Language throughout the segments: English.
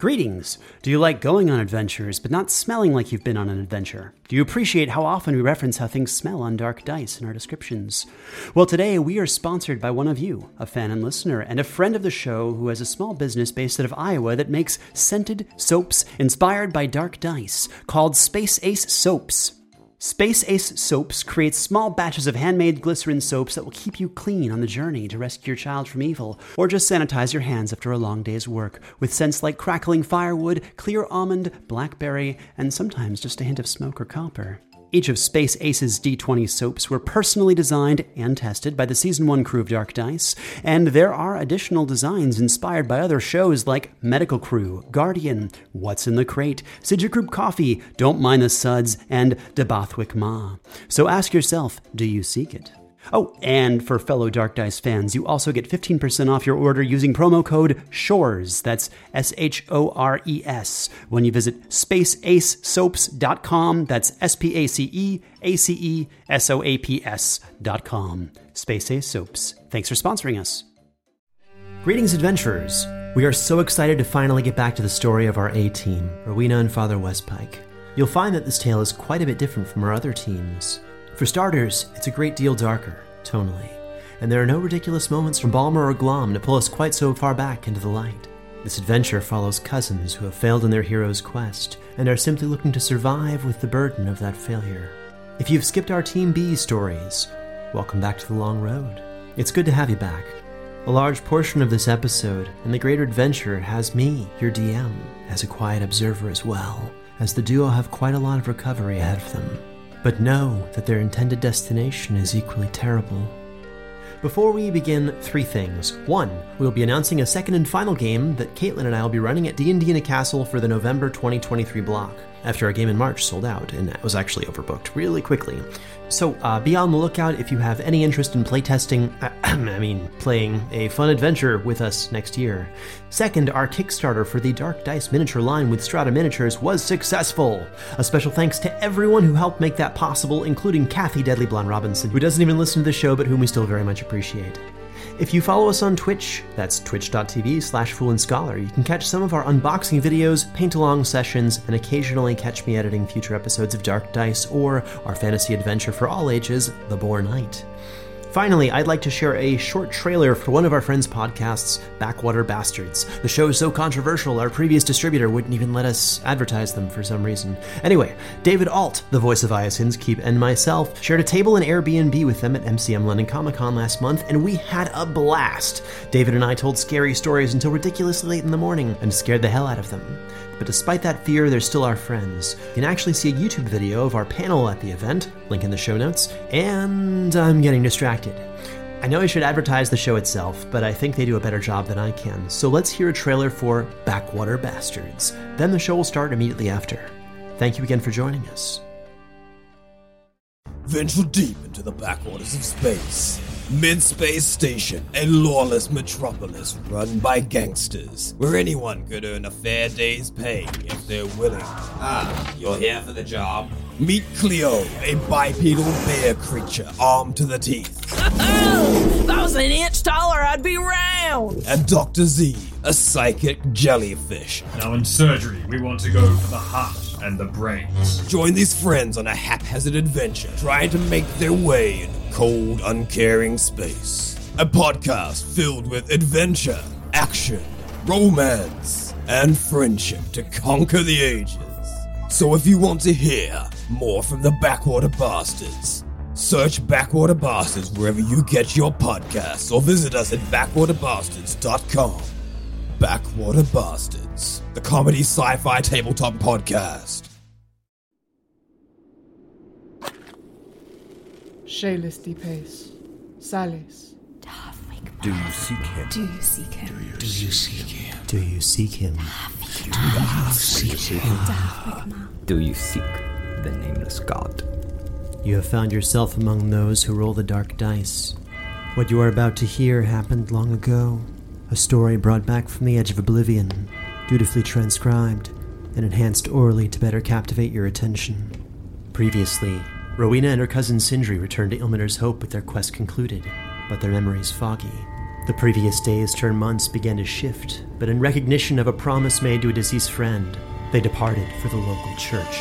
Greetings! Do you like going on adventures but not smelling like you've been on an adventure? Do you appreciate how often we reference how things smell on Dark Dice in our descriptions? Well, today we are sponsored by one of you, a fan and listener, and a friend of the show who has a small business based out of Iowa that makes scented soaps inspired by Dark Dice called Space Ace Soaps. Space Ace Soaps creates small batches of handmade glycerin soaps that will keep you clean on the journey to rescue your child from evil, or just sanitize your hands after a long day's work, with scents like crackling firewood, clear almond, blackberry, and sometimes just a hint of smoke or copper. Each of Space Ace's D20 soaps were personally designed and tested by the Season 1 crew of Dark Dice, and there are additional designs inspired by other shows like Medical Crew, Guardian, What's in the Crate, Group Coffee, Don't Mind the Suds, and Debathwick Ma. So ask yourself, do you seek it? Oh, and for fellow Dark Dice fans, you also get 15% off your order using promo code SHORES, that's S H O R E S, when you visit spaceacesoaps.com, that's S P A C E A C E S O A P S.com. Space Ace Soaps. Thanks for sponsoring us. Greetings, adventurers. We are so excited to finally get back to the story of our A team, Rowena and Father Westpike. You'll find that this tale is quite a bit different from our other teams. For starters, it's a great deal darker, tonally, and there are no ridiculous moments from Balmur or Glom to pull us quite so far back into the light. This adventure follows cousins who have failed in their hero's quest and are simply looking to survive with the burden of that failure. If you've skipped our Team B stories, welcome back to the long road. It's good to have you back. A large portion of this episode and the greater adventure has me, your DM, as a quiet observer as well, as the duo have quite a lot of recovery ahead of them but know that their intended destination is equally terrible. Before we begin, three things. One, we'll be announcing a second and final game that Caitlin and I will be running at D&D in a Castle for the November 2023 block after our game in March sold out and was actually overbooked really quickly. So uh, be on the lookout if you have any interest in playtesting, I mean, playing a fun adventure with us next year. Second, our Kickstarter for the Dark Dice miniature line with Strata Miniatures was successful. A special thanks to everyone who helped make that possible, including Kathy Deadly Blonde Robinson, who doesn't even listen to the show but whom we still very much appreciate. If you follow us on Twitch, that's twitch.tv slash Fool and Scholar, you can catch some of our unboxing videos, paint along sessions, and occasionally catch me editing future episodes of Dark Dice or our fantasy adventure for all ages, The Boar Knight. Finally, I'd like to share a short trailer for one of our friends' podcasts, Backwater Bastards. The show is so controversial, our previous distributor wouldn't even let us advertise them for some reason. Anyway, David Alt, the voice of Iasins Keep, and myself shared a table in Airbnb with them at MCM London Comic Con last month, and we had a blast. David and I told scary stories until ridiculously late in the morning and scared the hell out of them. But despite that fear, they're still our friends. You can actually see a YouTube video of our panel at the event, link in the show notes, and I'm getting distracted. I know I should advertise the show itself, but I think they do a better job than I can, so let's hear a trailer for Backwater Bastards. Then the show will start immediately after. Thank you again for joining us. Venture deep into the backwaters of space. Mid-space station, a lawless metropolis run by gangsters, where anyone could earn a fair day's pay if they're willing. Ah, you're here for the job? Meet Cleo, a bipedal bear creature armed to the teeth. if I was an inch taller, I'd be round. And Dr. Z, a psychic jellyfish. Now in surgery, we want to go for the heart and the brains. Join these friends on a haphazard adventure trying to make their way in cold, uncaring space. A podcast filled with adventure, action, romance, and friendship to conquer the ages. So if you want to hear more from the Backwater Bastards, search Backwater Bastards wherever you get your podcasts or visit us at backwaterbastards.com. Backwater Bastards, the comedy sci fi tabletop podcast. Shalis Pace. Salis. Do you seek him? Do you seek him? Do you Do you seek him? Do you seek him? Ah, Do you ah, seek him? Do you seek the nameless god? You have found yourself among those who roll the dark dice. What you are about to hear happened long ago. A story brought back from the edge of oblivion, dutifully transcribed and enhanced orally to better captivate your attention. Previously, Rowena and her cousin Sindri returned to Ilmater's Hope with their quest concluded, but their memories foggy. The previous days turned months began to shift, but in recognition of a promise made to a deceased friend, they departed for the local church.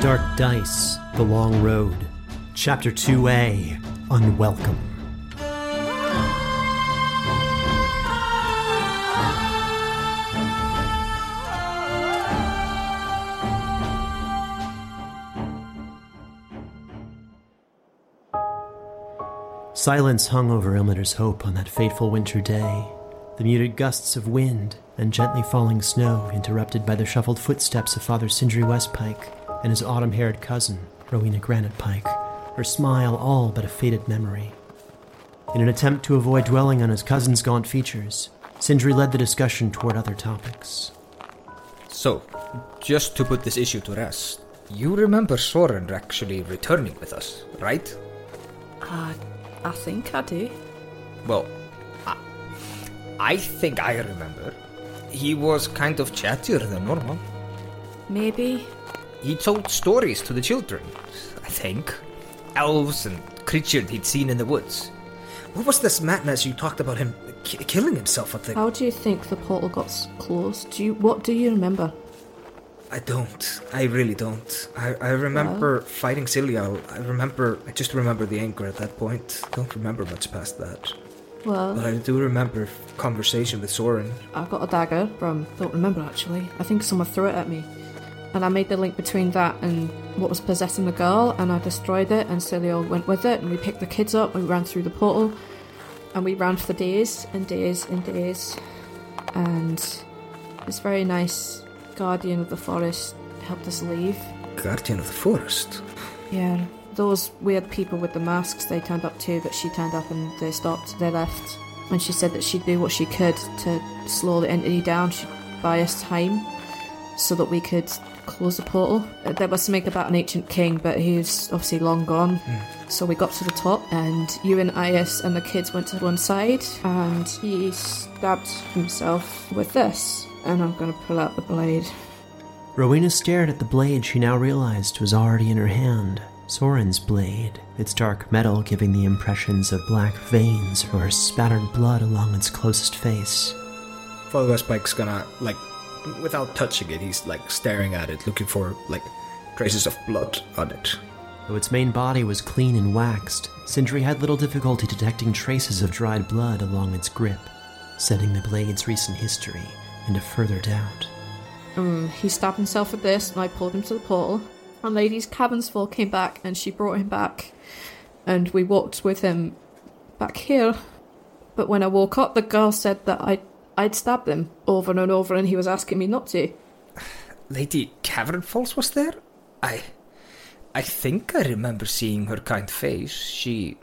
Dark Dice, The Long Road, Chapter 2A Unwelcome. Silence hung over Ilmater's Hope on that fateful winter day. The muted gusts of wind and gently falling snow interrupted by the shuffled footsteps of Father Sindri Westpike and his autumn haired cousin, Rowena Granitepike, her smile all but a faded memory. In an attempt to avoid dwelling on his cousin's gaunt features, Sindri led the discussion toward other topics. So, just to put this issue to rest, you remember Soren actually returning with us, right? Uh, I think I do. Well, I, I think I remember. He was kind of chattier than normal. Maybe. He told stories to the children, I think. Elves and creatures he'd seen in the woods. What was this madness you talked about him ki- killing himself at the. How do you think the portal got closed? Do you what do you remember? I don't. I really don't. I, I remember fighting Cilia. I remember. I just remember the anger at that point. Don't remember much past that. Well, But I do remember conversation with Soren. I got a dagger from don't remember actually. I think someone threw it at me. And I made the link between that and what was possessing the girl and I destroyed it and Cilio went with it and we picked the kids up, we ran through the portal and we ran for days and days and days and this very nice guardian of the forest helped us leave. Guardian of the Forest. Yeah, those weird people with the masks, they turned up too, but she turned up and they stopped, they left. And she said that she'd do what she could to slow the entity down. She'd buy us time so that we could close the portal. Uh, There was something about an ancient king, but he was obviously long gone. So we got to the top, and you and Ias and the kids went to one side, and he stabbed himself with this. And I'm gonna pull out the blade. Rowena stared at the blade she now realized was already in her hand. Soren's blade, its dark metal giving the impressions of black veins or spattered blood along its closest face. Father Westpike's gonna, like, without touching it, he's, like, staring at it, looking for, like, traces of blood on it. Though its main body was clean and waxed, Sindri had little difficulty detecting traces of dried blood along its grip, setting the blade's recent history into further doubt. Um, he stabbed himself with this, and I pulled him to the portal. And Lady's cabins full came back, and she brought him back, and we walked with him back here. But when I woke up, the girl said that I I'd stabbed him over and over, and he was asking me not to. Lady Cavern Falls was there? I. I think I remember seeing her kind face. She.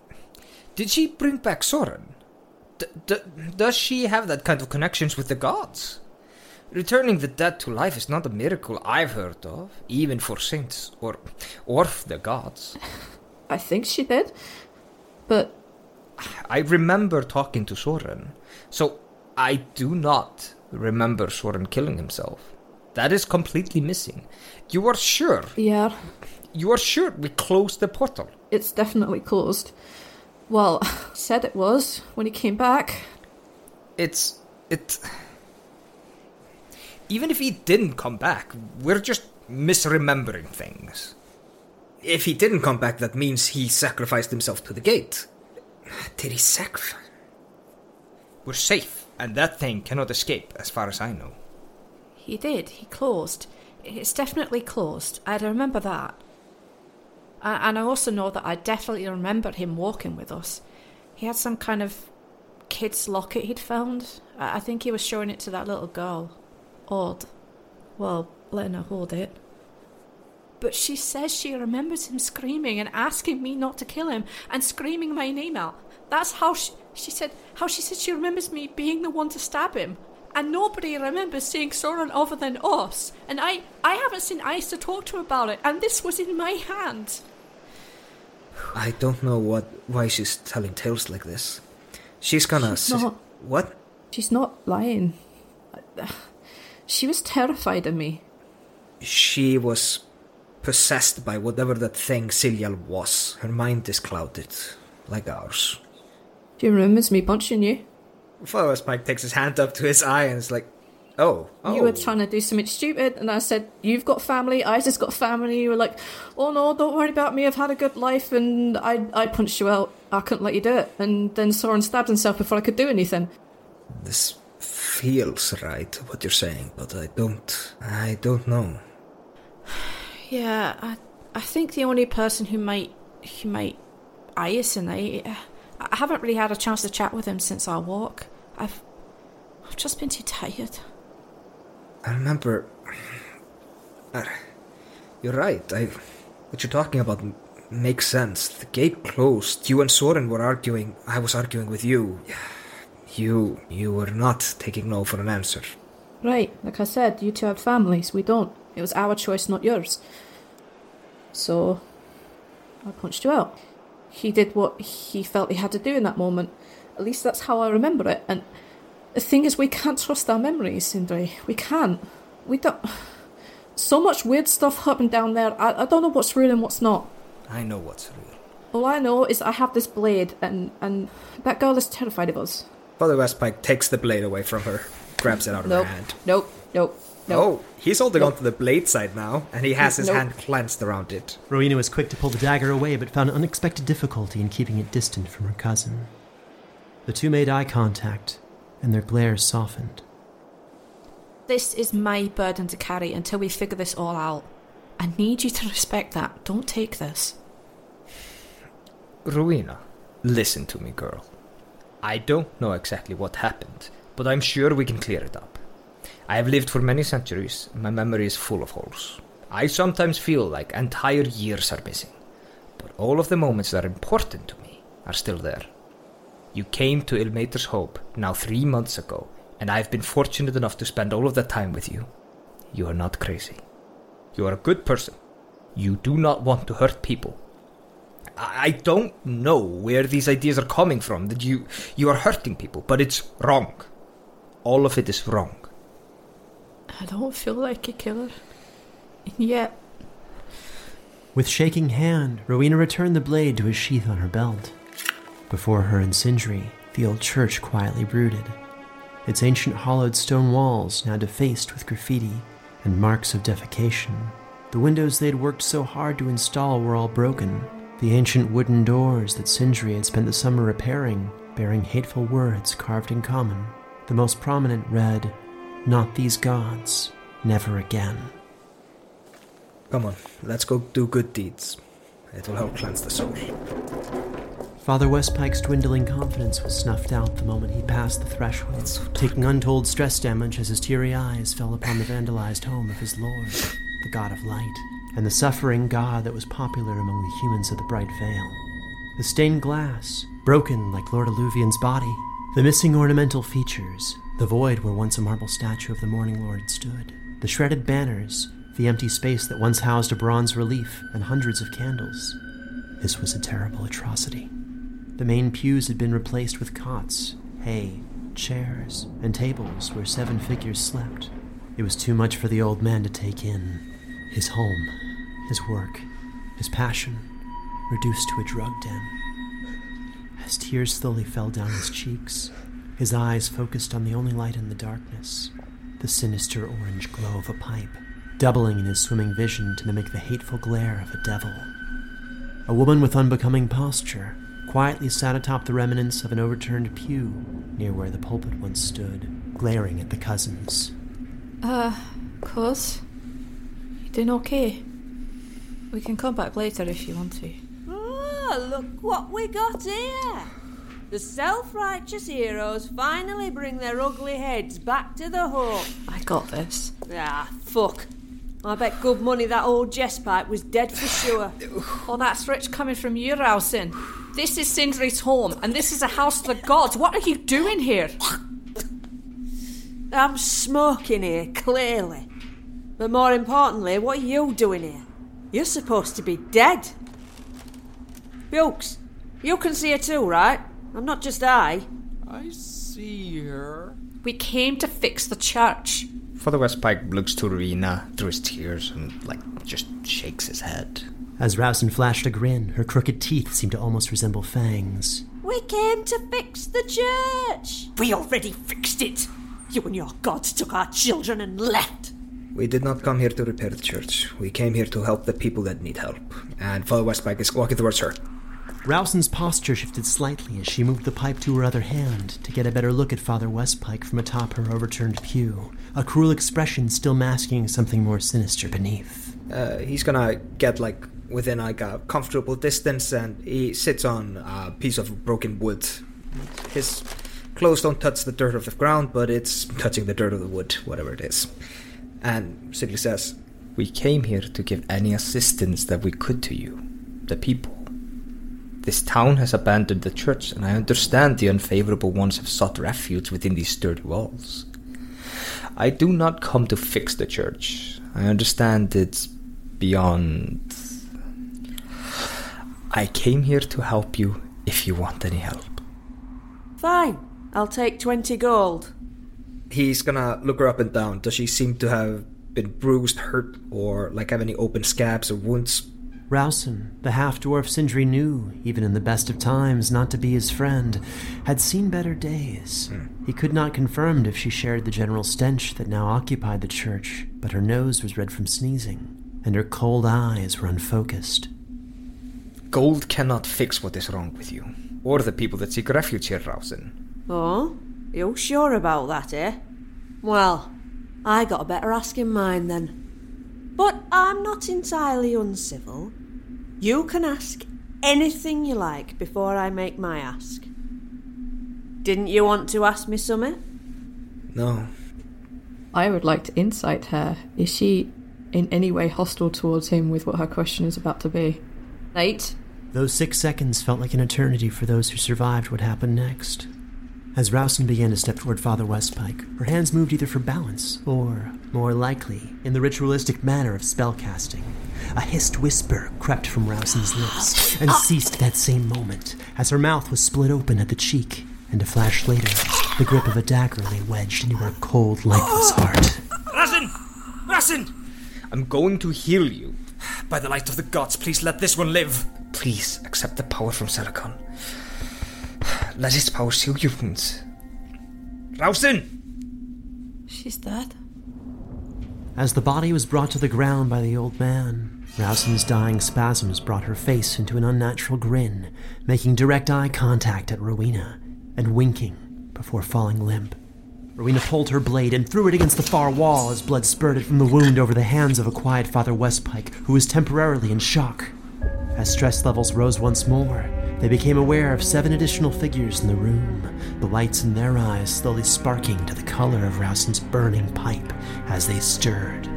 Did she bring back Soren? D- d- does she have that kind of connections with the gods? Returning the dead to life is not a miracle I've heard of, even for saints or or the gods. I think she did. But I remember talking to Soren, so I do not remember Soren killing himself. That is completely missing. You are sure? Yeah. You are sure we closed the portal? It's definitely closed. Well, said it was when he came back. It's it even if he didn't come back, we're just misremembering things. If he didn't come back, that means he sacrificed himself to the gate. Did he sacrifice? We're safe, and that thing cannot escape, as far as I know. He did. He closed. It's definitely closed. I remember that. And I also know that I definitely remember him walking with us. He had some kind of kid's locket he'd found. I think he was showing it to that little girl. Odd. Well, letting her hold it. But she says she remembers him screaming and asking me not to kill him and screaming my name out. That's how she, she said how she said she remembers me being the one to stab him. And nobody remembers seeing Soren other than us. And I I haven't seen Ice to talk to about it, and this was in my hand. I don't know what why she's telling tales like this. She's gonna She's s- not. what? She's not lying. She was terrified of me. She was possessed by whatever that thing Cilial was. Her mind is clouded, like ours. She remembers me punching you. Father Spike takes his hand up to his eye and is like, "Oh, oh." You were oh. trying to do something stupid, and I said, You've got family, Isaac's got family. You were like, Oh no, don't worry about me, I've had a good life, and I, I punched you out. I couldn't let you do it. And then Soren stabbed himself before I could do anything. This feels right, what you're saying, but I don't. I don't know. Yeah, I I think the only person who might who might Ice and I I haven't really had a chance to chat with him since our walk. I've I've just been too tired. I remember. Uh, You're right. I. What you're talking about makes sense. The gate closed. You and Soren were arguing. I was arguing with you. You. You were not taking no for an answer. Right, like I said, you two have families, we don't. It was our choice, not yours. So, I punched you out. He did what he felt he had to do in that moment. At least that's how I remember it. And the thing is, we can't trust our memories, Sindri. We can't. We don't. So much weird stuff happened down there. I, I don't know what's real and what's not. I know what's real. All I know is I have this blade, and, and that girl is terrified of us. Father Westpike takes the blade away from her, grabs it out of Nope. her hand. Nope, nope, nope. Oh, he's holding Nope. onto the blade side now, and he has his Nope. hand clenched around it. Rowena was quick to pull the dagger away, but found unexpected difficulty in keeping it distant from her cousin. The two made eye contact, and their glares softened. This is my burden to carry until we figure this all out. I need you to respect that. Don't take this. Rowena, listen to me, girl. I don't know exactly what happened, but I'm sure we can clear it up. I have lived for many centuries, and my memory is full of holes. I sometimes feel like entire years are missing, but all of the moments that are important to me are still there. You came to Ilmater's Hope now three months ago, and I've been fortunate enough to spend all of that time with you. You are not crazy. You are a good person. You do not want to hurt people. I I don't know where these ideas are coming from that you you are hurting people, but it's wrong. All of it is wrong. I don't feel like a killer. And yet, With shaking hand, Rowena returned the blade to his sheath on her belt. Before her in Sindri, the old church quietly brooded. Its ancient hollowed stone walls now defaced with graffiti and marks of defecation. The windows they had worked so hard to install were all broken. The ancient wooden doors that Sindri had spent the summer repairing, bearing hateful words carved in common. The most prominent read, Not these gods, never again. Come on, let's go do good deeds. It will help cleanse the soul. Father Westpike's dwindling confidence was snuffed out the moment he passed the threshold, taking untold stress damage as his teary eyes fell upon the vandalized home of his lord, the god of light, and the suffering god that was popular among the humans of the Bright Vale. The stained glass, broken like Lord Alluvian's body, The missing ornamental features, the void where once a marble statue of the Morning Lord stood, the shredded banners, the empty space that once housed a bronze relief and hundreds of candles. This was a terrible atrocity. The main pews had been replaced with cots, hay, chairs, and tables where seven figures slept. It was too much for the old man to take in. His home, his work, his passion, reduced to a drug den. As tears slowly fell down his cheeks, his eyes focused on the only light in the darkness the sinister orange glow of a pipe, doubling in his swimming vision to mimic the hateful glare of a devil. A woman with unbecoming posture quietly sat atop the remnants of an overturned pew near where the pulpit once stood, glaring at the cousins. Uh, cuz? Doing okay? We can come back later if you want to. Oh, look what we got here! The self righteous heroes finally bring their ugly heads back to the home. I got this. Ah, fuck. I bet good money that old Westpike was dead for sure. Oh, that's rich coming from you, Ralston. This is Sindri's home, and this is a house of the gods. What are you doing here? I'm smoking here, clearly. But more importantly, what are you doing here? You're supposed to be dead. Bilks, you can see her too, right? I'm not just I. I see her. We came to fix the church. Father Westpike looks to Rowena through his tears and, like, just shakes his head. As Rousin flashed a grin, her crooked teeth seemed to almost resemble fangs. We came to fix the church. We already fixed it. You and your gods took our children and left. We did not come here to repair the church. We came here to help the people that need help. And Father Westpike is walking towards her. Rousin's posture shifted slightly as she moved the pipe to her other hand to get a better look at Father Westpike from atop her overturned pew, a cruel expression still masking something more sinister beneath. Uh, he's gonna get like within like a comfortable distance and he sits on a piece of broken wood. His clothes don't touch the dirt of the ground, but it's touching the dirt of the wood, whatever it is. And simply says, We came here to give any assistance that we could to you, the people. This town has abandoned the church, and I understand the unfavorable ones have sought refuge within these sturdy walls. I do not come to fix the church. I understand it's beyond. I came here to help you if you want any help. Fine, I'll take 20 gold. He's gonna look her up and down. Does she seem to have been bruised, hurt, or like have any open scabs or wounds? Rousin, the half dwarf Sindri knew, even in the best of times, not to be his friend, had seen better days. Hmm. He could not confirm if she shared the general stench that now occupied the church, but her nose was red from sneezing, and her cold eyes were unfocused. Gold cannot fix what is wrong with you, or the people that seek refuge here, Rousin. Oh? You sure about that, eh? Well, I got a better ask in mind then. But I'm not entirely uncivil. You can ask anything you like before I make my ask. Didn't you want to ask me something? No. I would like to insight her. Is she in any way hostile towards him with what her question is about to be? Eight. Those six seconds felt like an eternity for those who survived what happened next. As Rousin began to step toward Father Westpike, her hands moved either for balance or, more likely, in the ritualistic manner of spellcasting. A hissed whisper crept from Rousin's lips and ceased that same moment as her mouth was split open at the cheek, and a flash later, the grip of a dagger lay wedged into her cold, lifeless heart. Rousin! Rousin! I'm going to heal you. By the light of the gods, please let this one live. Please accept the power from Seracon. Let its power seal your wounds. Rousin! She's dead. As the body was brought to the ground by the old man, Rousin's dying spasms brought her face into an unnatural grin, making direct eye contact at Rowena and winking before falling limp. Rowena pulled her blade and threw it against the far wall as blood spurted from the wound over the hands of a quiet Father Westpike, who was temporarily in shock. As stress levels rose once more, they became aware of seven additional figures in the room, the lights in their eyes slowly sparking to the color of Rousin's burning pipe as they stirred.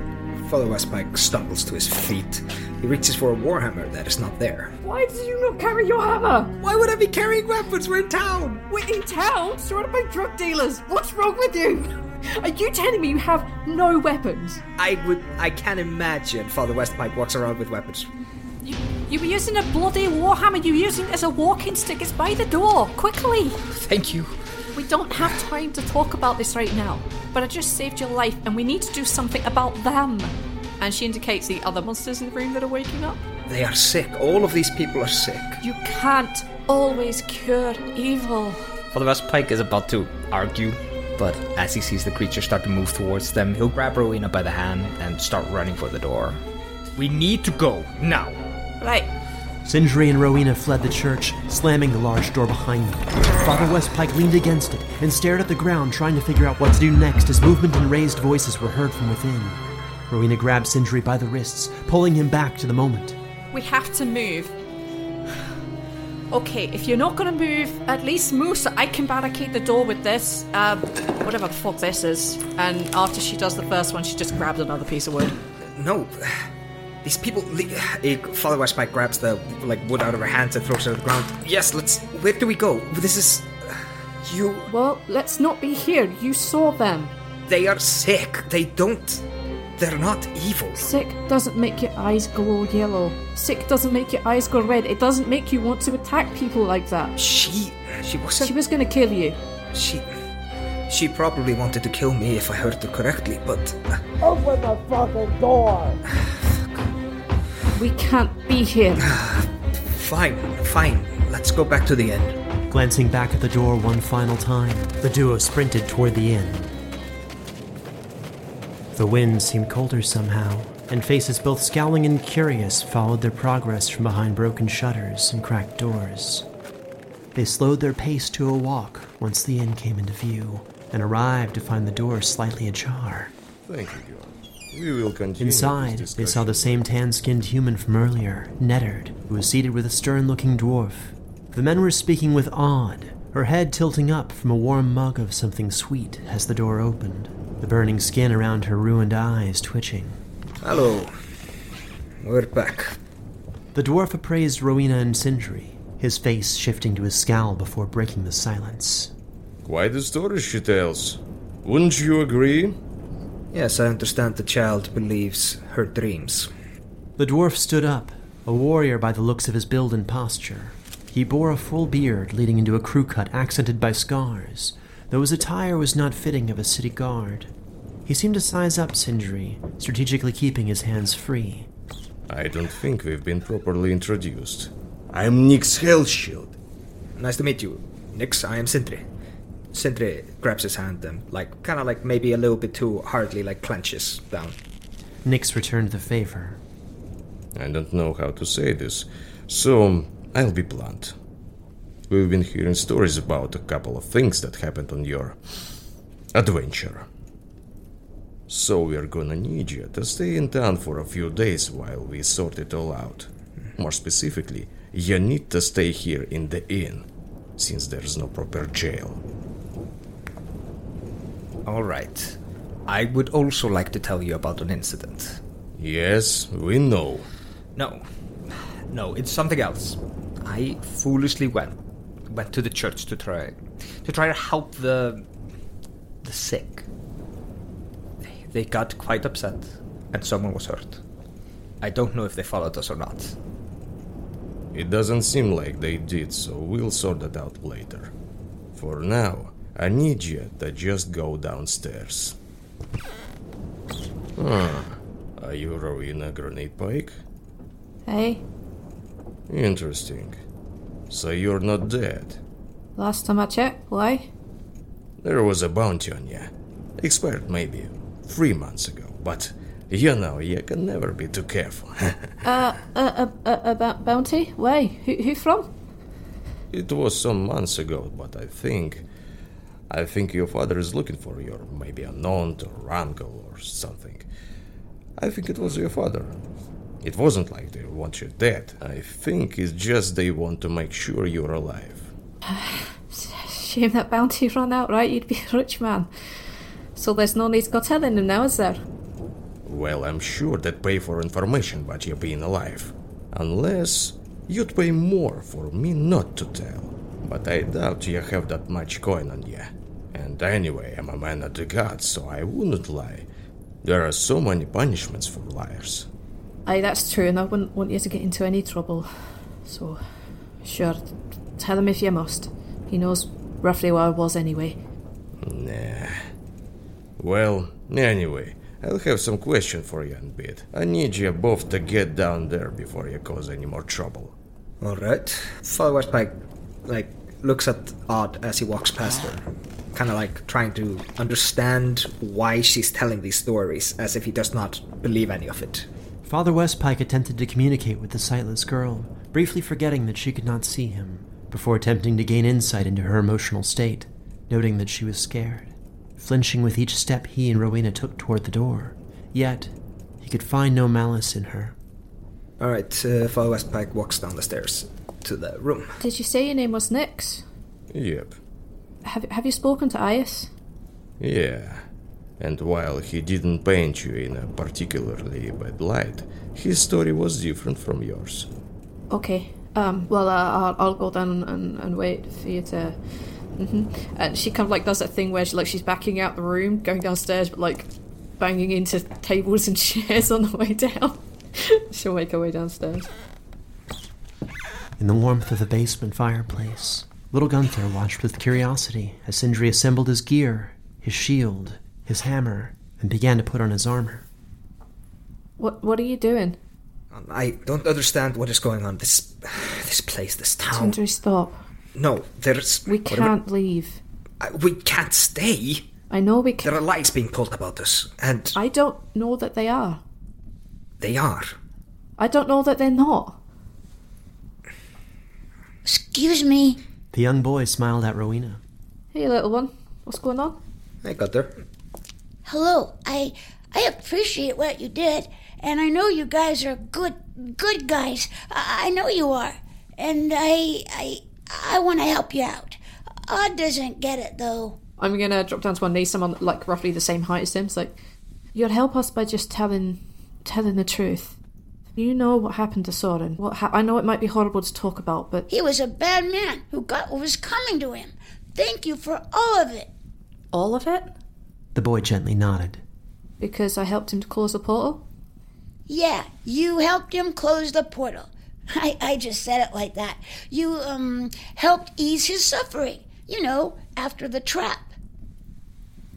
Father Westpike stumbles to his feet. He reaches for a warhammer that is not there. Why did you not carry your hammer? Why would I be carrying weapons? We're in town. We're in town, surrounded by drug dealers. What's wrong with you? Are you telling me you have no weapons? I would. I can imagine Father Westpike walks around with weapons. You, you were using a bloody warhammer. You were using it as a walking stick. It's by the door. Quickly. Thank you. We don't have time to talk about this right now, but I just saved your life and we need to do something about them. And she indicates the other monsters in the room that are waking up. They are sick. All of these people are sick. You can't always cure evil. Father Westpike is about to argue, but as he sees the creature start to move towards them, he'll grab Rowena by the hand and start running for the door. We need to go now. Right. Sindri and Rowena fled the church, slamming the large door behind them. Father Westpike leaned against it and stared at the ground, trying to figure out what to do next as movement and raised voices were heard from within. Rowena grabbed Sindri by the wrists, pulling him back to the moment. We have to move. Okay, if you're not gonna move, at least move so I can barricade the door with this, um, whatever the fuck this is. And after she does the first one, she just grabs another piece of wood. No. These people. le- eh, Father Westpike grabs the like wood out of her hands and throws it on the ground. Yes, let's. Where do we go? This is. You. Well, let's not be here. You saw them. They are sick. They don't. They're not evil. Sick doesn't make your eyes glow yellow. Sick doesn't make your eyes go red. It doesn't make you want to attack people like that. She. She wasn't. She was gonna kill you. She. She probably wanted to kill me if I heard her correctly, but. Open the fucking door! We can't be here. Fine, fine. Let's go back to the inn. Glancing back at the door one final time, the duo sprinted toward the inn. The wind seemed colder somehow, and faces both scowling and curious followed their progress from behind broken shutters and cracked doors. They slowed their pace to a walk once the inn came into view, and arrived to find the door slightly ajar. Thank you, John. We will continue. Inside, this they saw the same tan skinned human from earlier, Nettard, who was seated with a stern looking dwarf. The men were speaking with Odd, her head tilting up from a warm mug of something sweet as the door opened, the burning skin around her ruined eyes twitching. Hello. We're back. The dwarf appraised Rowena and Sindri, his face shifting to a scowl before breaking the silence. Quite a story she tells. Wouldn't you agree? Yes, I understand the child believes her dreams. The dwarf stood up, a warrior by the looks of his build and posture. He bore a full beard leading into a crew cut accented by scars, though his attire was not fitting of a city guard. He seemed to size up Sindri, strategically keeping his hands free. I don't think we've been properly introduced. I'm Nyx Hellshield. Nice to meet you. Nyx, I am Sindri. Sindri grabs his hand and, like, kind of like maybe a little bit too hardly, like, clenches down. Nyx returned the favor. I don't know how to say this, so I'll be blunt. We've been hearing stories about a couple of things that happened on your adventure. So we're gonna need you to stay in town for a few days while we sort it all out. More specifically, you need to stay here in the inn, since there's no proper jail. Alright. I would also like to tell you about an incident. Yes, we know. No. No, it's something else. I foolishly went went to the church to try to try to help the the sick. They, they got quite upset and someone was hurt. I don't know if they followed us or not. It doesn't seem like they did, so we'll sort that out later. For now, I need you to just go downstairs. Huh. Are you Rowena Granitepike? Hey, Interesting. So you're not dead. last time I checked, why? There was a bounty on you. Expired maybe three months ago, but you know you can never be too careful. Uh, uh, uh, uh, about bounty? Why? Who, who from? it was some months ago, but I think. I think your father is looking for you, or maybe aunt or uncle or something. I think it was your father. It wasn't like they want you dead. I think it's just they want to make sure you're alive. Shame that bounty ran out, right? You'd be a rich man. So there's no need to go telling him now, is there? well, I'm sure they'd pay for information about you being alive. Unless you'd pay more for me not to tell. But I doubt you have that much coin on you. And anyway, I'm a man of the gods, so I wouldn't lie. There are so many punishments for liars. Aye, that's true, and I wouldn't want you to get into any trouble. So, sure, tell him if you must. He knows roughly where I was anyway. Nah. Well, anyway, I'll have some question for you in a bit. I need you both to get down there before you cause any more trouble. All right. Father Westpike, like, looks at Odd as he walks past her, kind of like trying to understand why she's telling these stories, as if he does not believe any of it. Father Westpike attempted to communicate with the sightless girl, briefly forgetting that she could not see him, before attempting to gain insight into her emotional state, noting that she was scared, flinching with each step he and Rowena took toward the door. Yet, he could find no malice in her. All right, uh, Father Westpike walks down the stairs to the room. Did you say your name was Nyx? Yep. Have, have you spoken to Ias? Yeah. And while he didn't paint you in a particularly bad light, his story was different from yours. Okay. Um. Well, uh, I'll, I'll go down and, and wait for you to. hmm And she kind of like does that thing where she like she's backing out the room, going downstairs, but like banging into tables and chairs on the way down. She'll make her way downstairs. In the warmth of the basement fireplace, little Gunther watched with curiosity as Sindri assembled his gear, his shield, his hammer, and began to put on his armor. What What are you doing? I don't understand what is going on. This, this place, this town. Sindri, stop. No, there's. We can't leave. Uh, we can't stay. I know we can. There are lies being pulled about us, and I don't know that they are. they are. I don't know that they're not. Excuse me. The young boy smiled at Rowena. Hey, little one. What's going on? I got there. Hello. I I appreciate what you did, and I know you guys are good good guys. I, I know you are, and I I I want to help you out. Odd doesn't get it though. I'm gonna drop down to one knee. Someone like roughly the same height as him. It's like, you'll help us by just telling telling the truth. You know what happened to Soren. What ha- I know it might be horrible to talk about, but He was a bad man who got what was coming to him. Thank you for all of it. all of it The boy gently nodded. because I helped him to close the portal. Yeah, you helped him close the portal. I, I just said it like that. You, um, helped ease his suffering. You know, after the trap.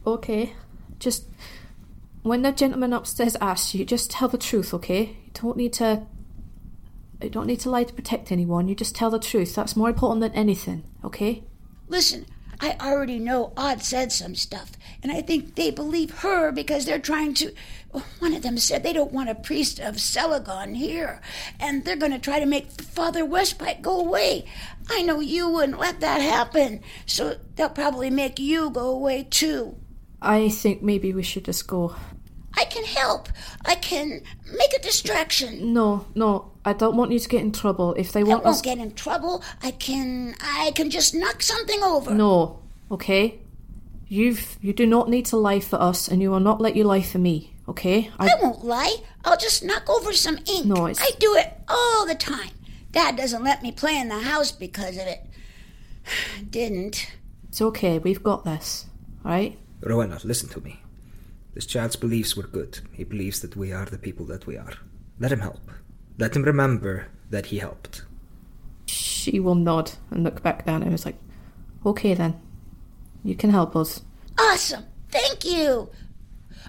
Okay, just when the gentleman upstairs asks you, just tell the truth. Okay, you don't need to. You don't need to lie to protect anyone. You just tell the truth. That's more important than anything. Okay. Listen, I already know Odd said some stuff, and I think they believe her because they're trying to. One of them said they don't want a priest of Seligon here, and they're going to try to make Father Westpike go away. I know you wouldn't let that happen, so they'll probably make you go away too. I think maybe we should just go. I can help. I can make a distraction. No, no, I don't want you to get in trouble. If they want I want won't us, get in trouble. I can. I can just knock something over. no, okay. You've you do not need to lie for us, and you will not let you lie for me. Okay. I won't lie. I'll just knock over some ink. No, it's- I do it all the time. Dad doesn't let me play in the house because of it. Didn't. It's okay. We've got this. All right. Rowena, listen to me. This child's beliefs were good. He believes that we are the people that we are. Let him help. Let him remember that he helped. She will nod and look back down and him. It's like, okay then, you can help us. Awesome. Thank you.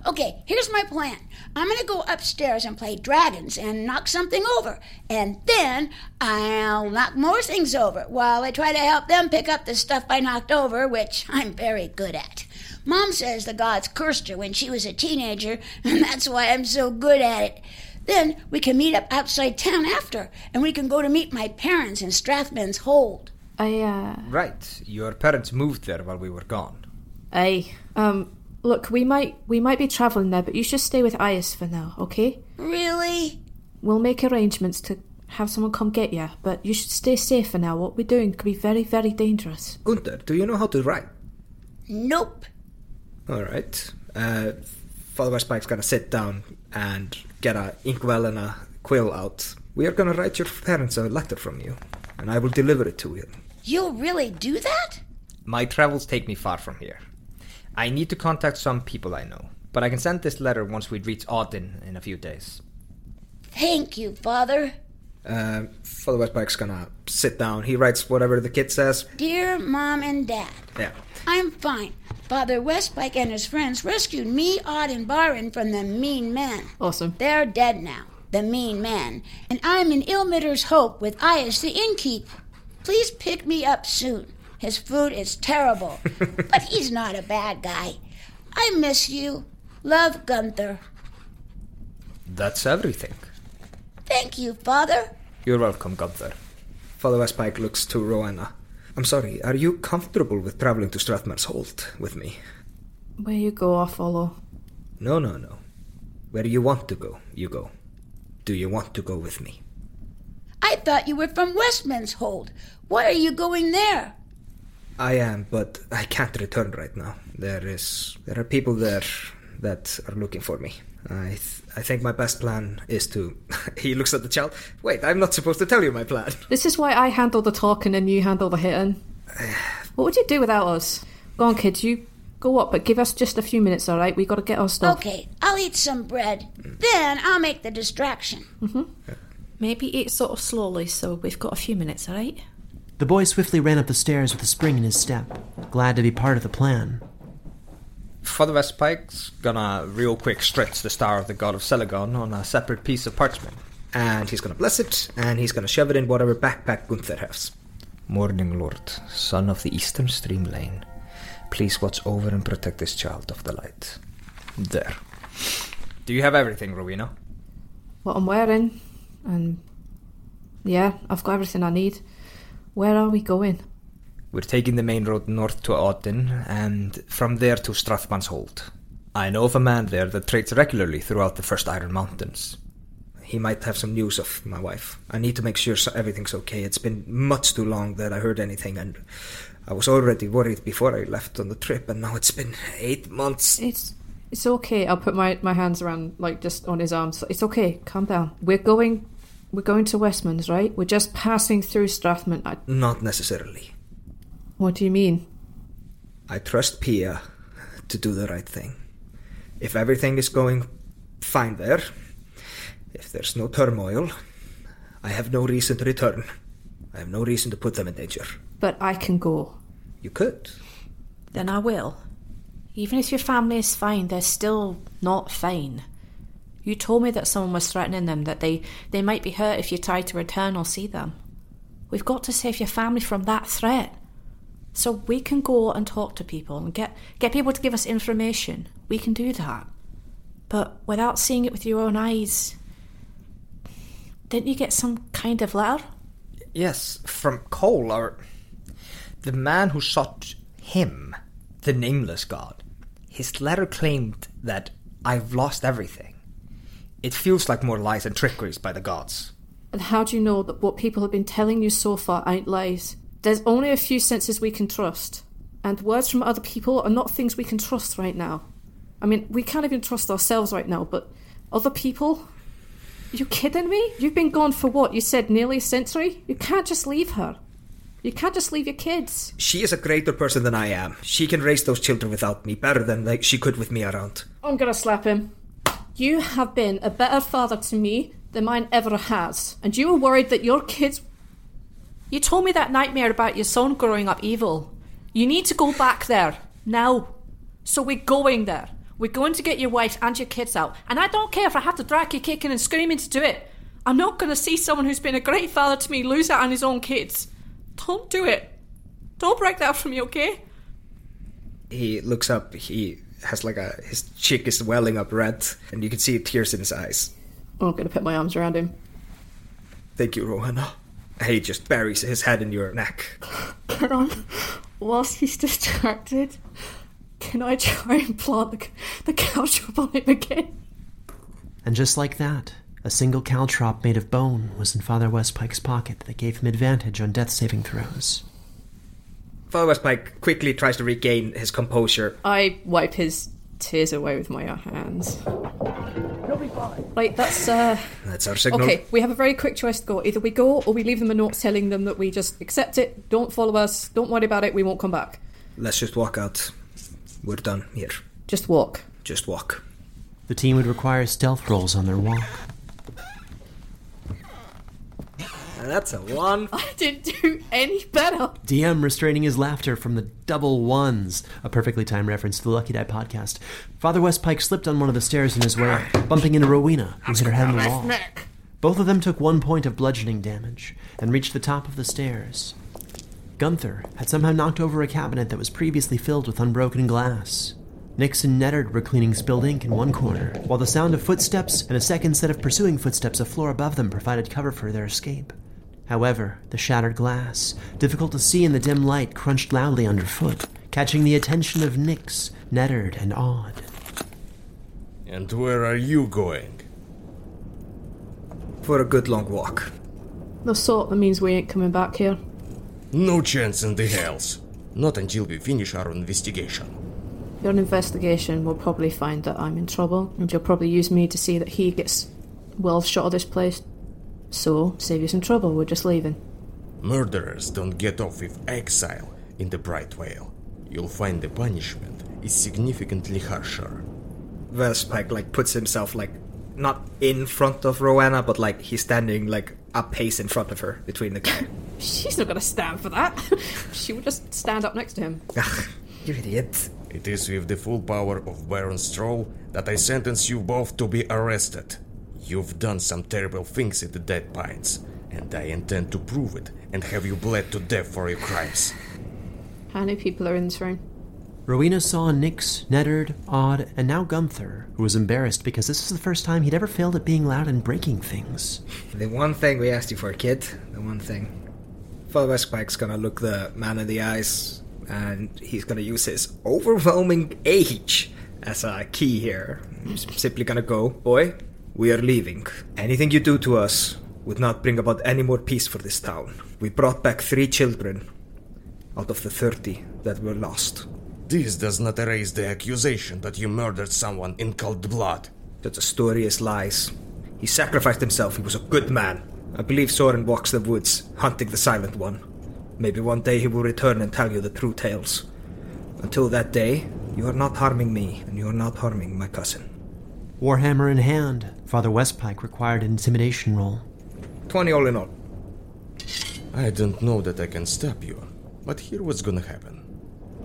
Okay, here's my plan. I'm gonna go upstairs and play dragons and knock something over. And then I'll knock more things over while I try to help them pick up the stuff I knocked over, which I'm very good at. Mom says the gods cursed her when she was a teenager, and that's why I'm so good at it. Then we can meet up outside town after, and we can go to meet my parents in Strathman's Hold. I uh, Right. Your parents moved there while we were gone. I um, look, we might we might be traveling there, but you should stay with Ias for now, okay? Really? We'll make arrangements to have someone come get you, but you should stay safe for now. What we're doing could be very, very dangerous. Gunther, do you know how to write? Nope. All right. Uh, Father Westpike's gonna sit down and get a inkwell and a quill out. We are gonna write your parents a letter from you, and I will deliver it to you. You'll really do that? My travels take me far from here. I need to contact some people I know, but I can send this letter once we reach Auden in a few days. Thank you, Father. Uh, Father Westpike's gonna sit down. He writes whatever the kid says. Dear Mom and Dad, Yeah. I'm fine. Father Westpike and his friends rescued me, Odd, and Byron from the mean men. Awesome. They're dead now, the mean men. And I'm in Ilmater's Hope with Ias the innkeep. Please pick me up soon. His food is terrible, but he's not a bad guy. I miss you. Love, Gunther. That's everything. Thank you, Father. You're welcome, Gunther. Father Westpike looks to Rowena. I'm sorry, are you comfortable with traveling to Strathman's Hold with me? Where you go, I follow. No, no, no. Where you want to go, you go. Do you want to go with me? I thought you were from Westman's Hold. Why are you going there? I am, but I can't return right now. There is there are people there that are looking for me. I th- I think my best plan is to. he looks at the child. Wait, I'm not supposed to tell you my plan. This is why I handle the talking and you handle the hitting. what would you do without us? Go on, kids, you go up, but give us just a few minutes, alright? We gotta get our stuff. Okay, I'll eat some bread. Then I'll make the distraction. Mm-hmm. Maybe eat sort of slowly so we've got a few minutes, alright? The boy swiftly ran up the stairs with a spring in his step, glad to be part of the plan. Father Westpike's gonna real quick stretch the star of the god of Seligon on a separate piece of parchment. And he's gonna bless it, and he's gonna shove it in whatever backpack Gunther has. Morning, Lord, son of the eastern stream lane. Please watch over and protect this child of the light. There. Do you have everything, Rowena? What I'm wearing, and yeah, I've got everything I need. Where are we going? We're taking the main road north to Auden, and from there to Strathman's Hold. I know of a man there that trades regularly throughout the Frost Iron Mountains. He might have some news of my wife. I need to make sure everything's okay. It's been much too long that I heard anything, and I was already worried before I left on the trip, and now it's been eight months. It's it's okay. I'll put my, my hands around like just on his arms. It's okay. Calm down. We're going we're going to Westman's, right? We're just passing through Strathman. I, Not necessarily. What do you mean? I trust Pia to do the right thing. If everything is going fine there, if there's no turmoil, I have no reason to return. I have no reason to put them in danger. But I can go. You could. Then I will. Even if your family is fine, they're still not fine. You told me that someone was threatening them, that they, they might be hurt if you tried to return or see them. We've got to save your family from that threat. So we can go and talk to people and get, get people to give us information. We can do that. But without seeing it with your own eyes, didn't you get some kind of letter? Yes, from Cole, or the man who sought him, the nameless god. His letter claimed that I've lost everything. It feels like more lies and trickeries by the gods. And how do you know that what people have been telling you so far ain't lies? There's only a few senses we can trust, and words from other people are not things we can trust right now. I mean, we can't even trust ourselves right now, but other people? You kidding me? You've been gone for what? You said nearly a century? You can't just leave her. You can't just leave your kids. She is a greater person than I am. She can raise those children without me better than like she could with me around. I'm gonna slap him. You have been a better father to me than mine ever has, and you were worried that your kids. You told me that nightmare about your son growing up evil. You need to go back there now. So we're going there. We're going to get your wife and your kids out. And I don't care if I have to drag you kicking and screaming to do it. I'm not going to see someone who's been a great father to me lose out on his own kids. Don't do it. Don't break that from me, okay? He looks up, he has like a his cheek is welling up red, and you can see tears in his eyes. I'm gonna put my arms around him. Thank you, Rowena. He just buries his head in your neck. Can I, um, whilst he's distracted, can I try and plant the, the couch up on him again? And just like that, a single caltrop made of bone was in Father Westpike's pocket that gave him advantage on death saving throws. Father Westpike quickly tries to regain his composure. I wipe his tears away with my hands. Right, that's uh That's our signal. Okay, we have a very quick choice to go. Either we go or we leave them a note telling them that we just accept it, don't follow us, don't worry about it, we won't come back. Let's just walk out. We're done here. Just walk. Just walk. The team would require stealth rolls on their walk. That's a one. I didn't do any better. DM restraining his laughter from the double ones, a perfectly timed reference to the Lucky Die podcast. Father Westpike slipped on one of the stairs in his way, bumping into Rowena, who hit her head on the wall. Both of them took one point of bludgeoning damage and reached the top of the stairs. Gunther had somehow knocked over a cabinet that was previously filled with unbroken glass. Nyx and Nettard were cleaning spilled ink in one corner, while the sound of footsteps and a second set of pursuing footsteps a floor above them provided cover for their escape. However, the shattered glass, difficult to see in the dim light, crunched loudly underfoot, catching the attention of Nyx, Nettard, and awed. And where are you going? For a good long walk. The sort that means we ain't coming back here. No chance in the hells. Not until we finish our investigation. Your investigation will probably find that I'm in trouble, and you'll probably use me to see that he gets well shot of this place. So, save you some trouble, we're just leaving. Murderers don't get off with exile in the Bright Vale. You'll find the punishment is significantly harsher. Westpike like puts himself like not in front of Rowena, but like he's standing like a pace in front of her between the guy. She's not gonna stand for that. she would just stand up next to him. you idiot. It is with the full power of Baron Stroll that I sentence you both to be arrested. You've done some terrible things at the Dead Pines, and I intend to prove it and have you bled to death for your crimes. How many people are in this room? Rowena saw Nyx, Nettard, Odd, and now Gunther, who was embarrassed because this was the first time he'd ever failed at being loud and breaking things. The one thing we asked you for, kid. The one thing. Father Westpike's gonna look the man in the eyes, and he's gonna use his overwhelming age as a key here. He's simply gonna go, boy, we are leaving. Anything you do to us would not bring about any more peace for this town. We brought back three children out of the 30 that were lost. This does not erase the accusation that you murdered someone in cold blood. That the story is lies. He sacrificed himself. He was a good man. I believe Soren walks the woods, hunting the Silent One. Maybe one day he will return and tell you the true tales. Until that day, you are not harming me, and you are not harming my cousin. Warhammer in hand, Father Westpike required an intimidation roll. 20 all in all. I don't know that I can stop you, but here what's gonna happen.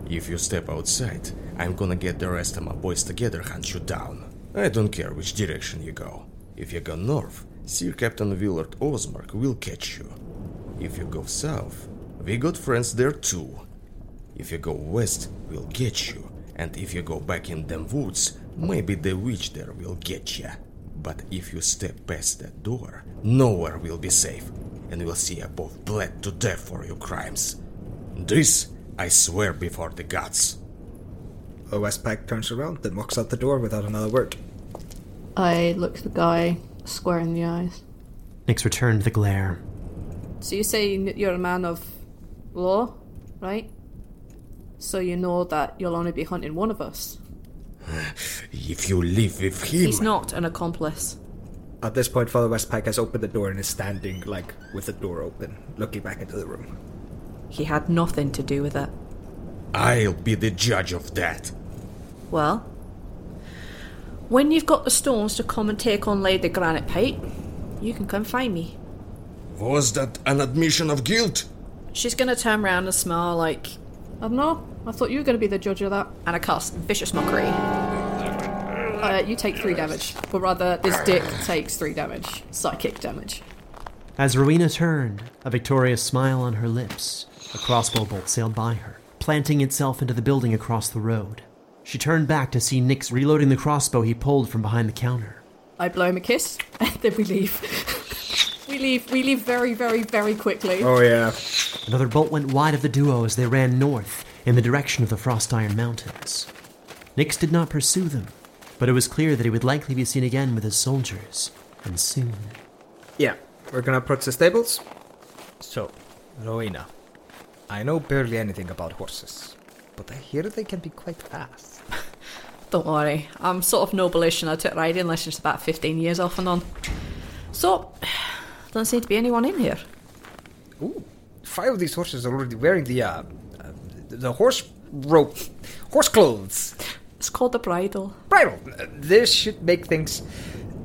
If you step outside, I'm gonna get the rest of my boys together hunt you down. I don't care which direction you go. If you go north, Sir Captain Willard Osmark will catch you. If you go south, we got friends there too. If you go west, we'll get you. And if you go back in them woods, maybe the witch there will get you. But if you step past that door, nowhere will be safe, and we'll see you both bled to death for your crimes. This I swear before the gods. Westpike turns around, then walks out the door without another word. I look the guy square in the eyes. Nyx returned the glare. So you say you're a man of law, right? So you know that you'll only be hunting one of us. If you live with him. He's not an accomplice. At this point, Father Westpike has opened the door and is standing, like, with the door open, looking back into the room. He had nothing to do with it. I'll be the judge of that. Well, when you've got the stones to come and take on Lady Granitepike, you can come find me. Was that an admission of guilt? She's gonna turn around and smile like, I don't know. I thought you were gonna be the judge of that. And I cast vicious mockery. Uh, you take three damage, or rather, this dick takes three damage, psychic damage. As Rowena turned, a victorious smile on her lips, a crossbow bolt sailed by her, planting itself into the building across the road. She turned back to see Nyx reloading the crossbow he pulled from behind the counter. I blow him a kiss, and then we leave. we leave. We leave very, very, very quickly. Oh yeah. Another bolt went wide of the duo as they ran north in the direction of the Frost Iron Mountains. Nyx did not pursue them, but it was clear that he would likely be seen again with his soldiers, and soon. Yeah, we're gonna approach the stables. So, Rowena, I know barely anything about horses, but I hear they can be quite fast. Don't worry, I'm sort of no-bullish and I took riding lessons about 15 years off and on. So, doesn't seem to be anyone in here. Ooh, five of these horses are already wearing the, uh the horse rope, horse clothes. It's called the bridle. Bridle. This should make things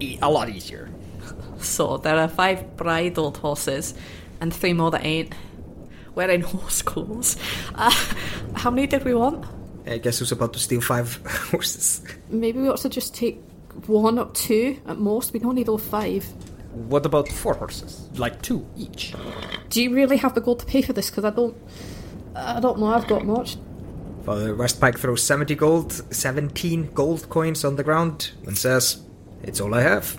e- a lot easier. So, there are five bridled horses and three more that ain't. Wearing horse clothes. Uh, how many did we want? I guess who's about to steal five horses? Maybe we ought to just take one or two at most. We don't need all five. What about four horses? Like two each. Do you really have the gold to pay for this? Because I don't. I don't know. I've got much. Father Westpike throws 70 gold, 17 gold coins on the ground, and says, It's all I have.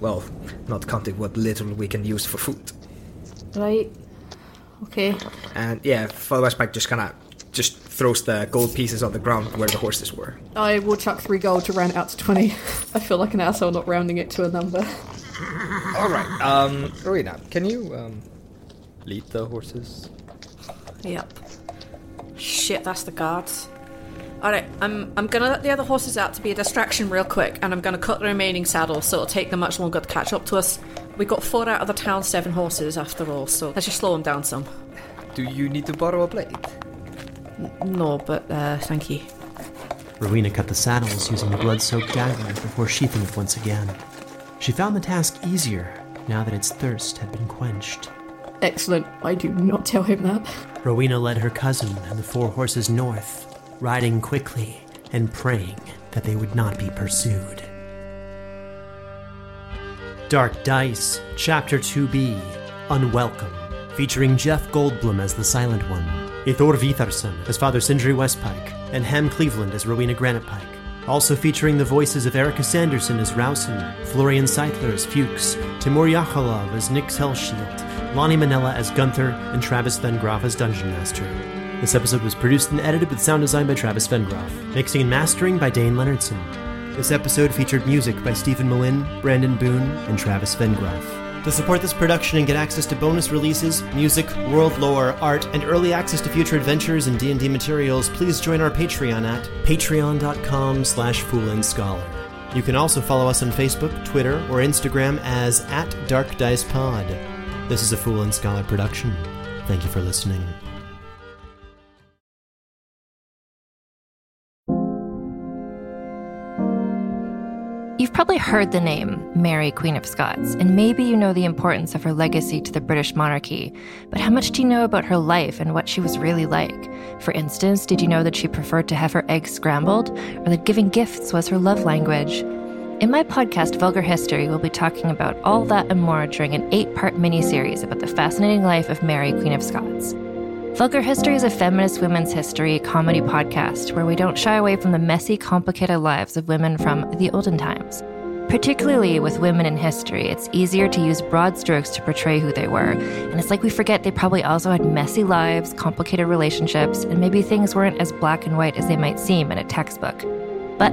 Well, not counting what little we can use for food. Right. Okay. And yeah, Father Westpike just kind of just throws the gold pieces on the ground where the horses were. I will chuck three gold to round it out to 20. I feel like an asshole not rounding it to a number. All right, um, Rowena, can you um, lead the horses? Yep. Shit, that's the guards. Alright, I'm I'm gonna let the other horses out to be a distraction real quick, and I'm gonna cut the remaining saddles so it'll take them much longer to catch up to us. We got four out of the town's seven horses after all, so let's just slow them down some. Do you need to borrow a blade? No, but uh, thank you. Rowena cut the saddles using the blood soaked dagger before sheathing it once again. She found the task easier now that its thirst had been quenched. Excellent. I do not tell him that. Rowena led her cousin and the four horses north, riding quickly and praying that they would not be pursued. Dark Dice, Chapter 2b Unwelcome, featuring Jeff Goldblum as the Silent One, Eyþór Viðarsson as Father Sindri Westpike, and Hem Cleveland as Rowena Granitepike. Also featuring the voices of Erika Sanderson as Rousin, Florian Seidler as Fuchs, Timur Yakhlakov as Nyx Hellshield, Lani Minella as Gunther, and Travis Vengroff as Dungeon Master. This episode was produced and edited with sound design by Travis Vengroff, mixing and mastering by Dayn Leonardson. This episode featured music by Steven Melin, Brandon Boone, and Travis Vengroff. To support this production and get access to bonus releases, music, world lore, art, and early access to future adventures and D&D materials, please join our Patreon at patreon.com slash foolandscholar. You can also follow us on Facebook, Twitter, or Instagram as at Dark Dice Pod. This is a Fool and Scholar production. Thank you for listening. You've probably heard the name Mary, Queen of Scots, and maybe you know the importance of her legacy to the British monarchy. But how much do you know about her life and what she was really like? For instance, did you know that she preferred to have her eggs scrambled, or that giving gifts was her love language? In my podcast, Vulgar History, we'll be talking about all that and more during an eight part miniseries about the fascinating life of Mary, Queen of Scots. Vulgar History is a feminist women's history comedy podcast where we don't shy away from the messy, complicated lives of women from the olden times. Particularly with women in history, it's easier to use broad strokes to portray who they were, and it's like we forget they probably also had messy lives, complicated relationships, and maybe things weren't as black and white as they might seem in a textbook. But